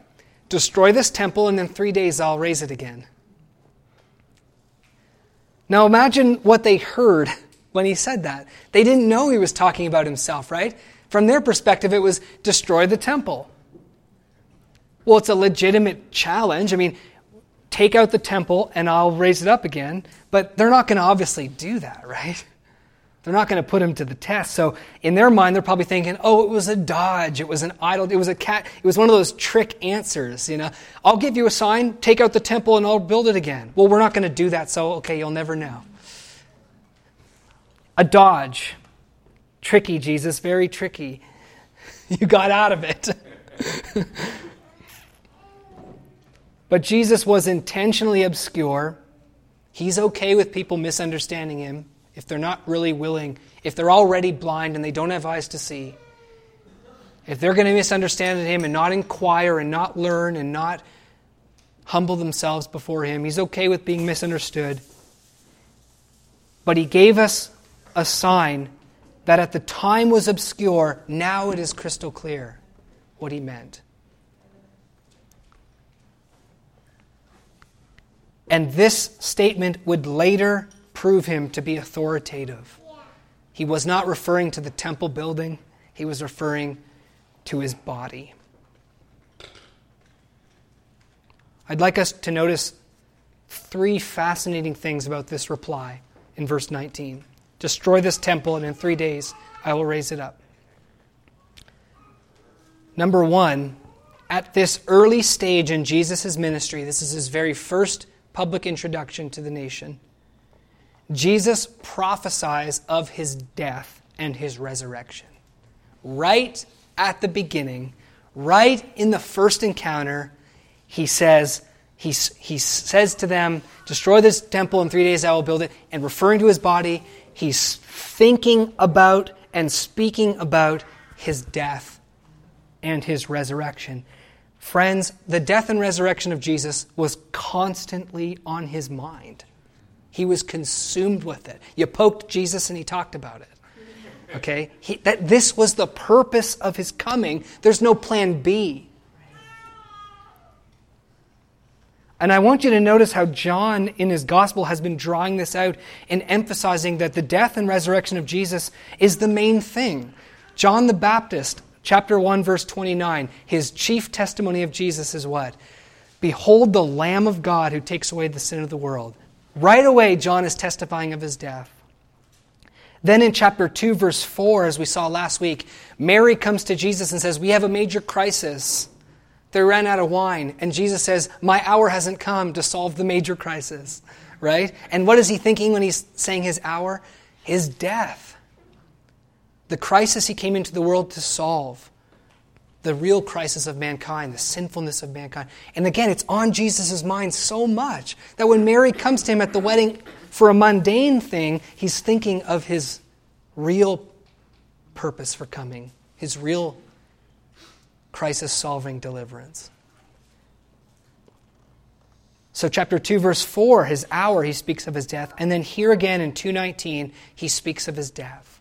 Destroy this temple, and in three days I'll raise it again. Now imagine what they heard (laughs) when he said that. They didn't know he was talking about himself, right? From their perspective, it was destroy the temple. Well, it's a legitimate challenge. I mean, take out the temple and I'll raise it up again. But they're not going to obviously do that, (laughs) right? They're not going to put him to the test. So in their mind, they're probably thinking, "Oh, it was a dodge. It was an idol. It was a cat. It was one of those trick answers." You know, I'll give you a sign, take out the temple, and I'll build it again. Well, we're not going to do that. So okay, you'll never know. A dodge, tricky, Jesus, very tricky. (laughs) You got out of it. (laughs) but Jesus was intentionally obscure. He's okay with people misunderstanding him if they're not really willing, if they're already blind and they don't have eyes to see, if they're going to misunderstand Him and not inquire and not learn and not humble themselves before Him, He's okay with being misunderstood. But He gave us a sign that at the time was obscure, now it is crystal clear what He meant. And this statement would later prove him to be authoritative. He was not referring to the temple building, he was referring to his body. I'd like us to notice three fascinating things about this reply in verse 19 Destroy this temple, and in three days I will raise it up. Number one, at this early stage in Jesus' ministry, this is his very first public introduction to the nation. Jesus prophesies of his death and his resurrection. Right at the beginning, right in the first encounter, he says, he, he says to them, Destroy this temple in three days, I will build it. And referring to his body, he's thinking about and speaking about his death and his resurrection. Friends, the death and resurrection of Jesus was constantly on his mind. He was consumed with it. You poked Jesus and he talked about it. Okay? He, that this was the purpose of his coming. There's no plan B. And I want you to notice how John in his gospel has been drawing this out and emphasizing that the death and resurrection of Jesus is the main thing. John the Baptist, chapter 1, verse 29, his chief testimony of Jesus is what? Behold the Lamb of God who takes away the sin of the world. Right away, John is testifying of his death. Then in chapter 2, verse 4, as we saw last week, Mary comes to Jesus and says, We have a major crisis. They ran out of wine. And Jesus says, My hour hasn't come to solve the major crisis. Right? And what is he thinking when he's saying his hour? His death. The crisis he came into the world to solve the real crisis of mankind, the sinfulness of mankind. And again, it's on Jesus' mind so much that when Mary comes to him at the wedding for a mundane thing, he's thinking of his real purpose for coming, his real crisis solving deliverance. So chapter 2 verse 4 his hour he speaks of his death and then here again in 219 he speaks of his death.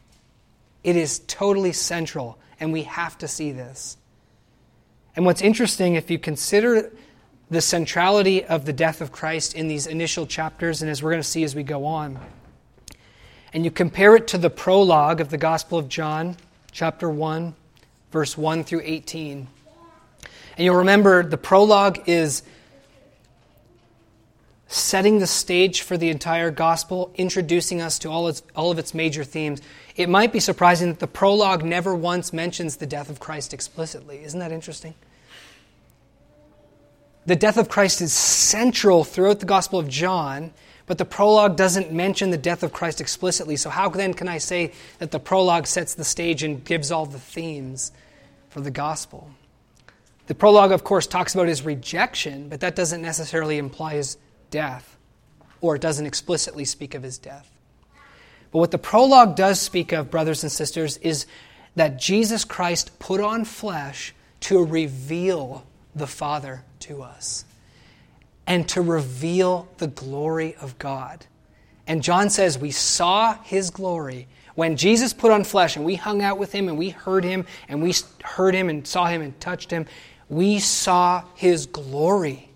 It is totally central and we have to see this. And what's interesting, if you consider the centrality of the death of Christ in these initial chapters, and as we're going to see as we go on, and you compare it to the prologue of the Gospel of John, chapter 1, verse 1 through 18. And you'll remember the prologue is setting the stage for the entire gospel, introducing us to all, its, all of its major themes. It might be surprising that the prologue never once mentions the death of Christ explicitly. Isn't that interesting? The death of Christ is central throughout the Gospel of John, but the prologue doesn't mention the death of Christ explicitly. So, how then can I say that the prologue sets the stage and gives all the themes for the Gospel? The prologue, of course, talks about his rejection, but that doesn't necessarily imply his death, or it doesn't explicitly speak of his death. But what the prologue does speak of, brothers and sisters, is that Jesus Christ put on flesh to reveal the Father to us and to reveal the glory of God. And John says, We saw his glory, When Jesus put on flesh and we hung out with him and we heard him and we heard him and saw him and touched him, we saw his glory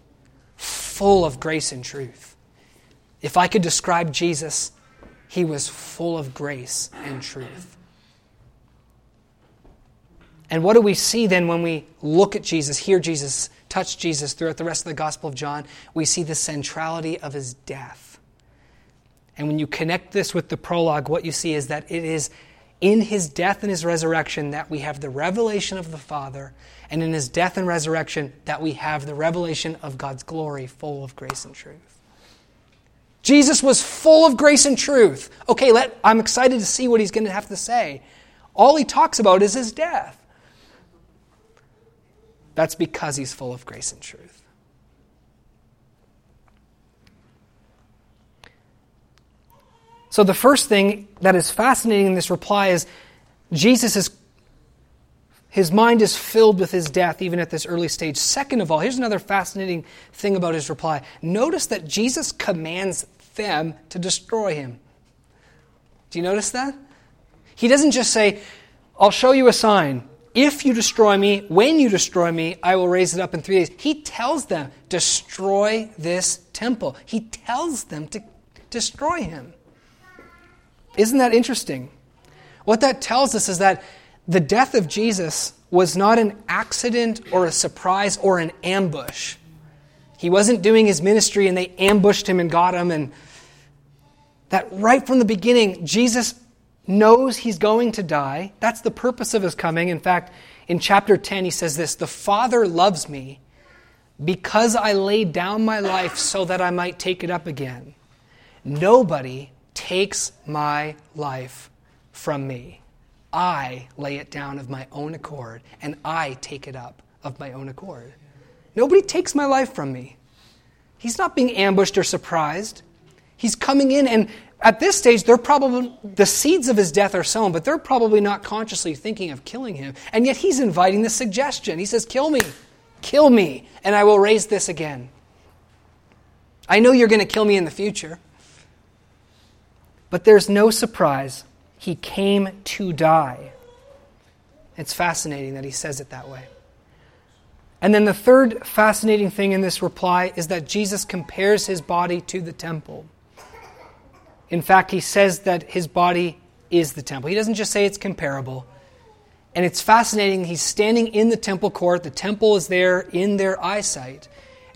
full of grace and truth. If I could describe Jesus, he was full of grace and truth. And what do we see then when we look at Jesus, hear Jesus, touch Jesus throughout the rest of the Gospel of John? We see the centrality of his death. And when you connect this with the prologue, what you see is that it is in his death and his resurrection that we have the revelation of the Father, and in his death and resurrection that we have the revelation of God's glory, full of grace and truth. Jesus was full of grace and truth. Okay, let, I'm excited to see what he's going to have to say. All he talks about is his death. That's because he's full of grace and truth. So, the first thing that is fascinating in this reply is Jesus is, his mind is filled with his death, even at this early stage. Second of all, here's another fascinating thing about his reply. Notice that Jesus commands them to destroy him. Do you notice that? He doesn't just say, I'll show you a sign. If you destroy me, when you destroy me, I will raise it up in three days. He tells them, destroy this temple. He tells them to destroy him. Isn't that interesting? What that tells us is that the death of Jesus was not an accident or a surprise or an ambush. He wasn't doing his ministry and they ambushed him and got him. And that right from the beginning, Jesus knows he's going to die. That's the purpose of his coming. In fact, in chapter 10, he says this The Father loves me because I laid down my life so that I might take it up again. Nobody takes my life from me. I lay it down of my own accord, and I take it up of my own accord. Nobody takes my life from me. He's not being ambushed or surprised. He's coming in, and at this stage, they're probably the seeds of his death are sown, but they're probably not consciously thinking of killing him. And yet he's inviting the suggestion. He says, Kill me, kill me, and I will raise this again. I know you're going to kill me in the future. But there's no surprise. He came to die. It's fascinating that he says it that way. And then the third fascinating thing in this reply is that Jesus compares his body to the temple. In fact, he says that his body is the temple. He doesn't just say it's comparable. And it's fascinating. He's standing in the temple court. The temple is there in their eyesight.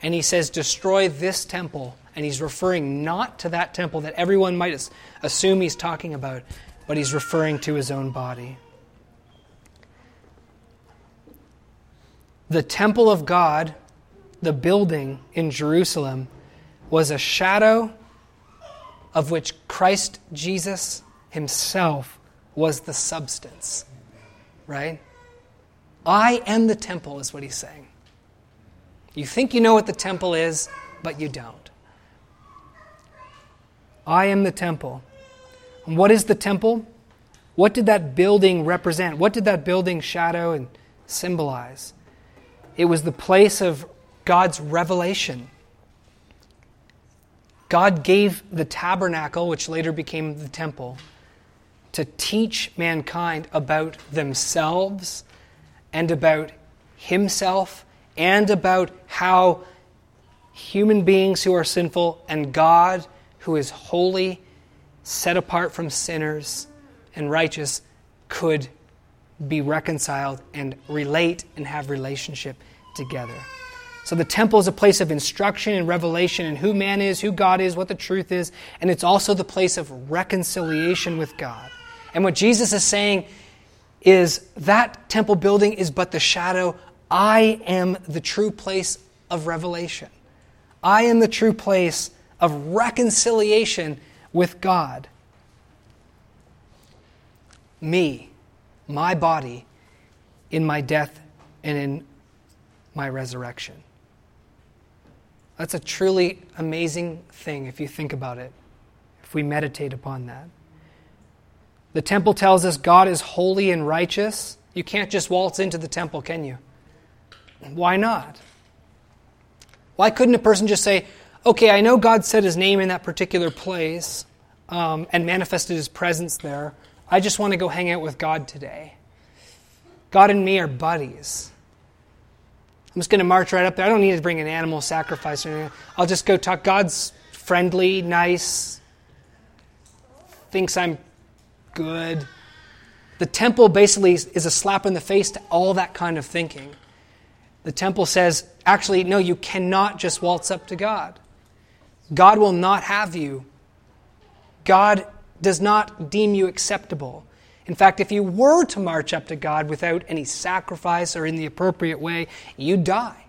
And he says, Destroy this temple, and he's referring not to that temple that everyone might assume he's talking about, but he's referring to his own body. The temple of God, the building in Jerusalem, was a shadow of which Christ Jesus himself was the substance. Right? I am the temple, is what he's saying. You think you know what the temple is, but you don't. I am the temple. And what is the temple? What did that building represent? What did that building shadow and symbolize? It was the place of God's revelation. God gave the tabernacle, which later became the temple, to teach mankind about themselves and about Himself and about how human beings who are sinful and God who is holy, set apart from sinners, and righteous could be reconciled and relate and have relationship together. So the temple is a place of instruction and revelation in who man is, who God is, what the truth is, and it's also the place of reconciliation with God. And what Jesus is saying is that temple building is but the shadow. I am the true place of revelation. I am the true place of reconciliation with God. Me, my body, in my death and in my resurrection. That's a truly amazing thing if you think about it, if we meditate upon that. The temple tells us God is holy and righteous. You can't just waltz into the temple, can you? Why not? Why couldn't a person just say, okay, I know God said his name in that particular place um, and manifested his presence there. I just want to go hang out with God today. God and me are buddies. I'm just going to march right up there. I don't need to bring an animal sacrifice or anything. I'll just go talk. God's friendly, nice, thinks I'm good. The temple basically is a slap in the face to all that kind of thinking. The temple says, actually, no, you cannot just waltz up to God. God will not have you. God does not deem you acceptable. In fact, if you were to march up to God without any sacrifice or in the appropriate way, you'd die.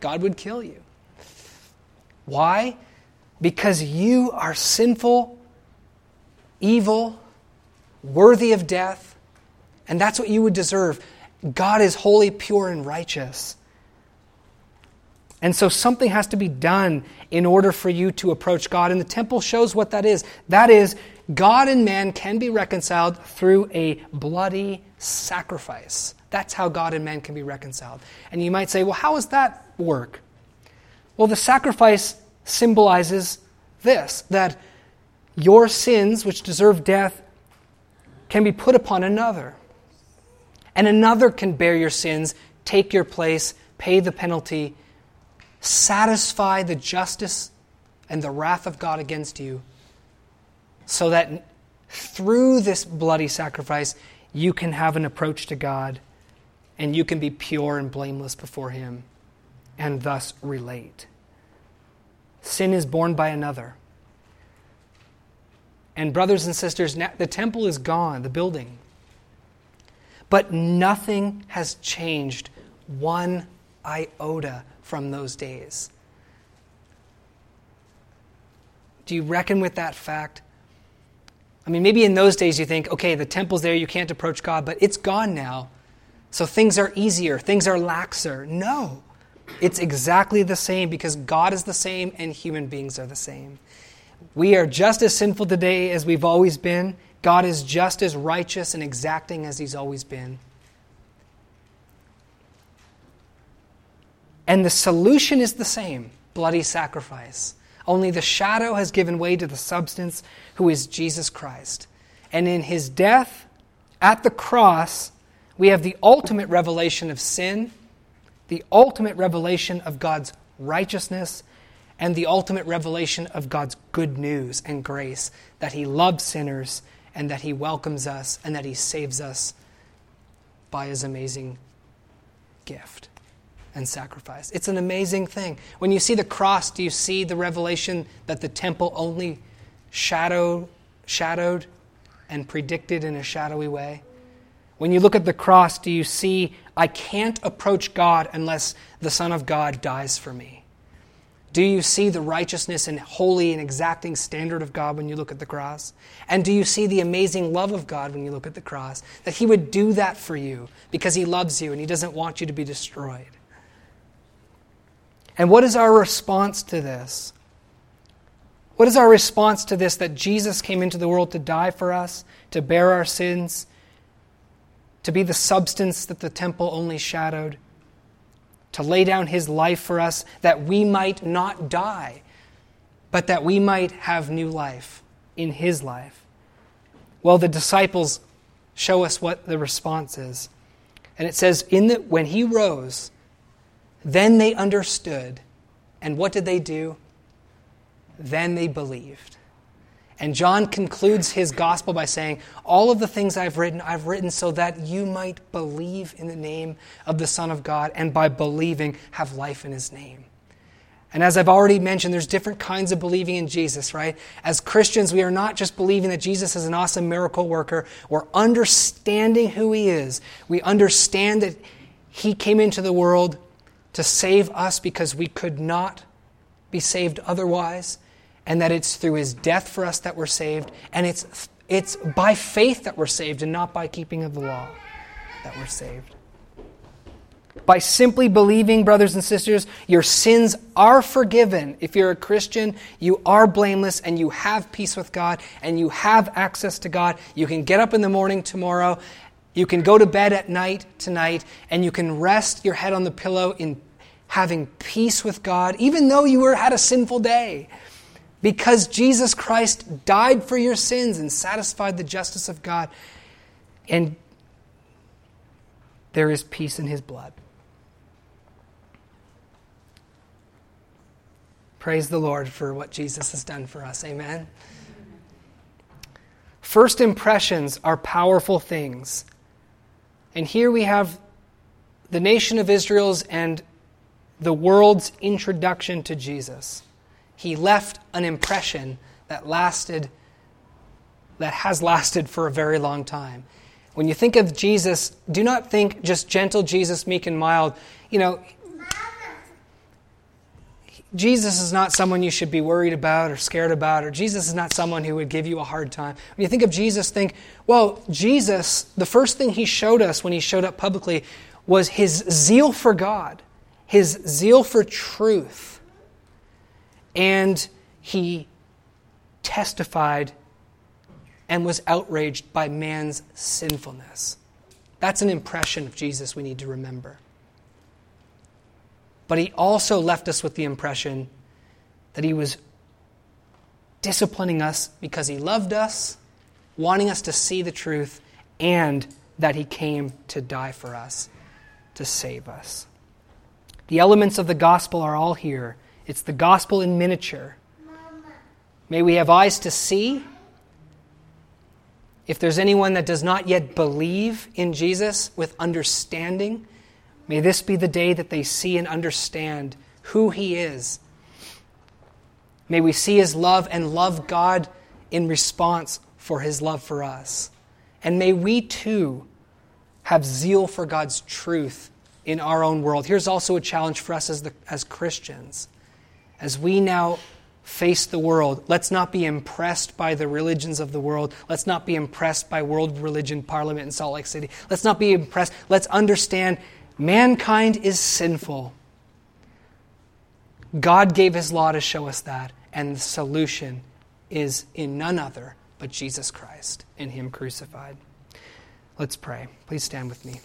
God would kill you. Why? Because you are sinful, evil, worthy of death, and that's what you would deserve. God is holy, pure, and righteous. And so something has to be done in order for you to approach God. And the temple shows what that is. That is, God and man can be reconciled through a bloody sacrifice. That's how God and man can be reconciled. And you might say, well, how does that work? Well, the sacrifice symbolizes this that your sins, which deserve death, can be put upon another. And another can bear your sins, take your place, pay the penalty, satisfy the justice and the wrath of God against you, so that through this bloody sacrifice, you can have an approach to God and you can be pure and blameless before Him and thus relate. Sin is borne by another. And, brothers and sisters, the temple is gone, the building. But nothing has changed one iota from those days. Do you reckon with that fact? I mean, maybe in those days you think, okay, the temple's there, you can't approach God, but it's gone now. So things are easier, things are laxer. No, it's exactly the same because God is the same and human beings are the same. We are just as sinful today as we've always been, God is just as righteous and exacting as he's always been. And the solution is the same bloody sacrifice. Only the shadow has given way to the substance, who is Jesus Christ. And in his death at the cross, we have the ultimate revelation of sin, the ultimate revelation of God's righteousness, and the ultimate revelation of God's good news and grace that he loves sinners and that He welcomes us and that He saves us by His amazing gift and sacrifice. It's an amazing thing. When you see the cross, do you see the revelation that the temple only shadow, shadowed and predicted in a shadowy way? When you look at the cross, do you see, I can't approach God unless the Son of God dies for me? Do you see the righteousness and holy and exacting standard of God when you look at the cross? And do you see the amazing love of God when you look at the cross? That He would do that for you because He loves you and He doesn't want you to be destroyed. And what is our response to this? What is our response to this that Jesus came into the world to die for us, to bear our sins, to be the substance that the temple only shadowed? to lay down his life for us that we might not die, but that we might have new life in his life. Well, the disciples show us what the response is. And it says, in the, when he rose, then they understood. And what did they do? Then they believed. And John concludes his gospel by saying, All of the things I've written, I've written so that you might believe in the name of the Son of God, and by believing, have life in his name. And as I've already mentioned, there's different kinds of believing in Jesus, right? As Christians, we are not just believing that Jesus is an awesome miracle worker. We're understanding who he is. We understand that he came into the world to save us because we could not be saved otherwise and that it's through his death for us that we're saved, and it's, it's by faith that we're saved and not by keeping of the law that we're saved. By simply believing, brothers and sisters, your sins are forgiven. If you're a Christian, you are blameless and you have peace with God and you have access to God. You can get up in the morning tomorrow, you can go to bed at night tonight, and you can rest your head on the pillow in having peace with God, even though you were, had a sinful day. Because Jesus Christ died for your sins and satisfied the justice of God, And there is peace in his blood. Praise the Lord for what Jesus has done for us. Amen. First impressions are powerful things. And here we have the nation of Israel's and the world's introduction to Jesus. He left an impression that lasted, that has lasted for a very long time. When you think of Jesus, do not think just gentle Jesus, meek and mild. You know, Jesus is not someone you should be worried about or scared about, or Jesus is not someone who would give you a hard time. When you think of Jesus, think, well, Jesus, the first thing he showed us when he showed up publicly was his zeal for God, his zeal for truth. And he testified and was outraged by man's sinfulness. That's an impression of Jesus we need to remember. But he also left us with the impression that he was disciplining us because he loved us, wanting us to see the truth, and that he came to die for us, to save us. The elements of the gospel are all here. It's the gospel in miniature. May we have eyes to see if there's anyone that does not yet believe in Jesus with understanding, may this be the day that they see and understand who He is. May we see His love and love God in response for His love for us. And may we too have zeal for God's truth in our own world. Here's also a challenge for us as, the, as Christians. As we now face the world. Let's not be impressed by the religions of the world. Let's not be impressed by World Religion Parliament in Salt Lake City. Let's not be impressed. Let's understand mankind is sinful. God gave his law to show us that, and the solution is in none other but Jesus Christ and him crucified. Let's pray. Please stand with me.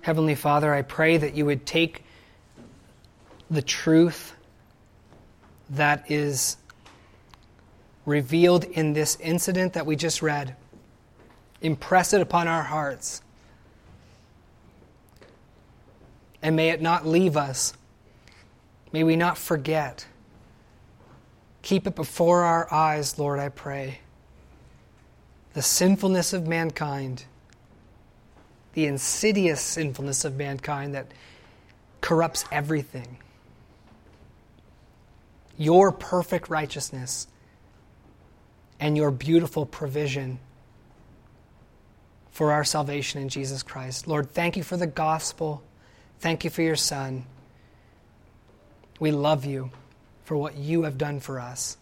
Heavenly Father, I pray that you would take the truth that is revealed in this incident that we just read, impress it upon our hearts, and may it not leave us. May we not forget. Keep it before our eyes, Lord, I pray. The sinfulness of mankind the insidious sinfulness of mankind that corrupts everything. Your perfect righteousness and your beautiful provision for our salvation in Jesus Christ. Lord, thank you for the gospel. Thank you for your Son. We love you for what you have done for us.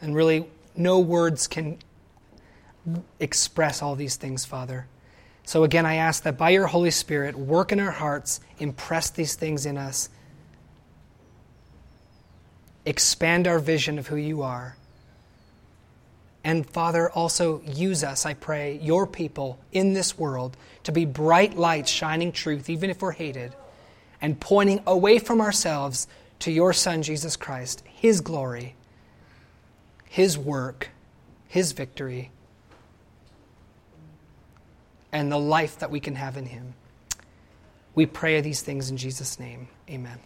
And really, no words can express all these things, Father. So again, I ask that by your Holy Spirit, work in our hearts, impress these things in us, expand our vision of who you are. And Father, also use us, I pray, your people in this world to be bright lights shining truth, even if we're hated, and pointing away from ourselves to your Son, Jesus Christ, His glory, His work, His victory and the life that we can have in Him. We pray these things in Jesus' name. Amen.